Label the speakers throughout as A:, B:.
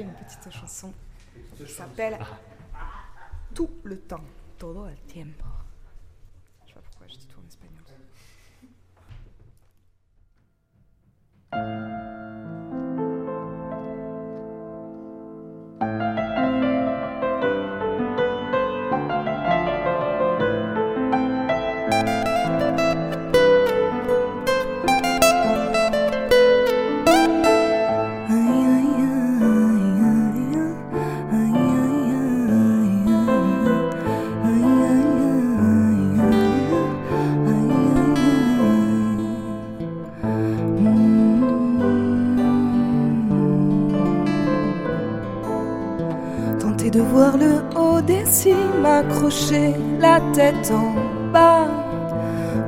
A: une petite chanson qui s'appelle Tout le temps, todo el tiempo. Tenter de voir le haut des cimes, accrocher la tête en bas,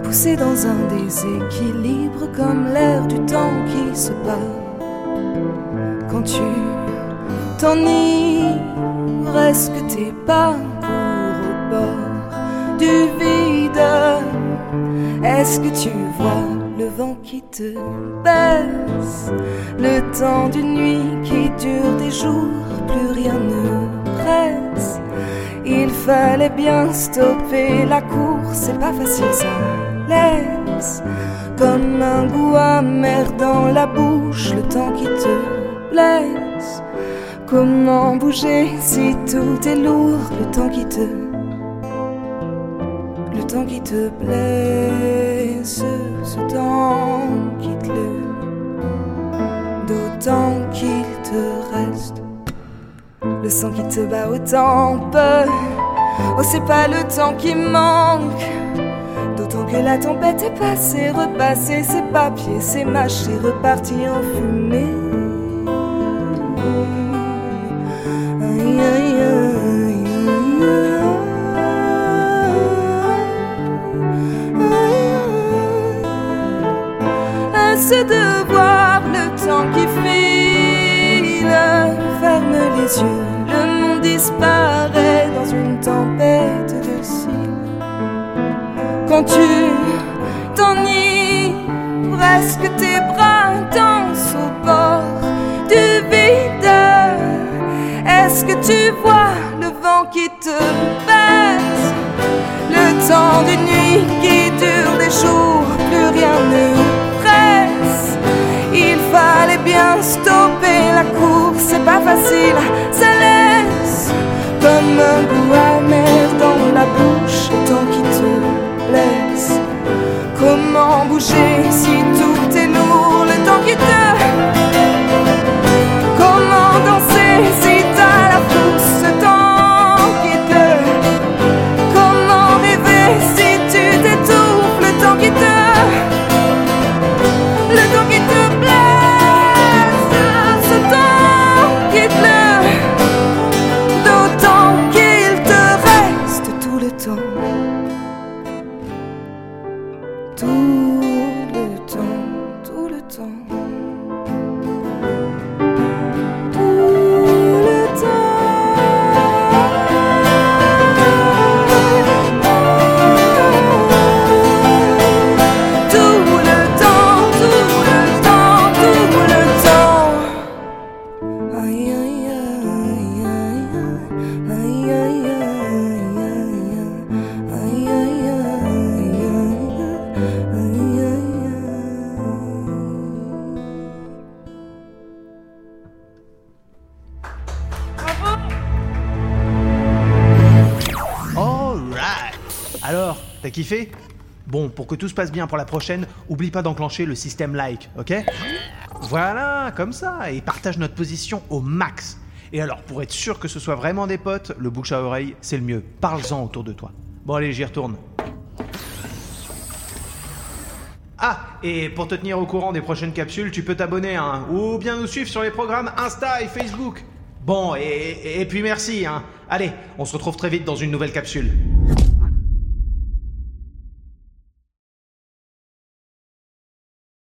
A: pousser dans un déséquilibre comme l'air du temps qui se bat. Quand tu t'enivres, est-ce que tes pas courent au bord du vide? Est-ce que tu vois le vent qui te baisse? Le temps d'une nuit qui dure des jours, plus rien ne Il fallait bien stopper la course, c'est pas facile ça. Laisse comme un goût amer dans la bouche, le temps qui te blesse. Comment bouger si tout est lourd, le temps qui te le temps qui te blesse, ce temps le sang qui te bat au tempe. Oh, c'est pas le temps qui manque, d'autant que la tempête est passée, repassée, ses papiers, ses mâchés, reparti en fumée. Aïe, de voir le temps qui file? Ferme les yeux, disparaît dans une tempête de cils. Quand tu t'enivres, est-ce que tes bras dansent au bord du vide? Est-ce que tu vois le vent qui te baisse? Le temps d'une nuit qui dure des jours, plus rien ne presse. Il fallait bien stopper la course, c'est pas facile,
B: menguat Alors, t'as kiffé? Bon, pour que tout se passe bien pour la prochaine, oublie pas d'enclencher le système like, ok? Voilà, comme ça, et partage notre position au max. Et alors, pour être sûr que ce soit vraiment des potes, le bouche à oreille, c'est le mieux. Parle-en autour de toi. Bon, allez, j'y retourne. Ah, et pour te tenir au courant des prochaines capsules, tu peux t'abonner, hein, ou bien nous suivre sur les programmes Insta et Facebook. Bon, et, et puis merci, hein. Allez, on se retrouve très vite dans une nouvelle capsule.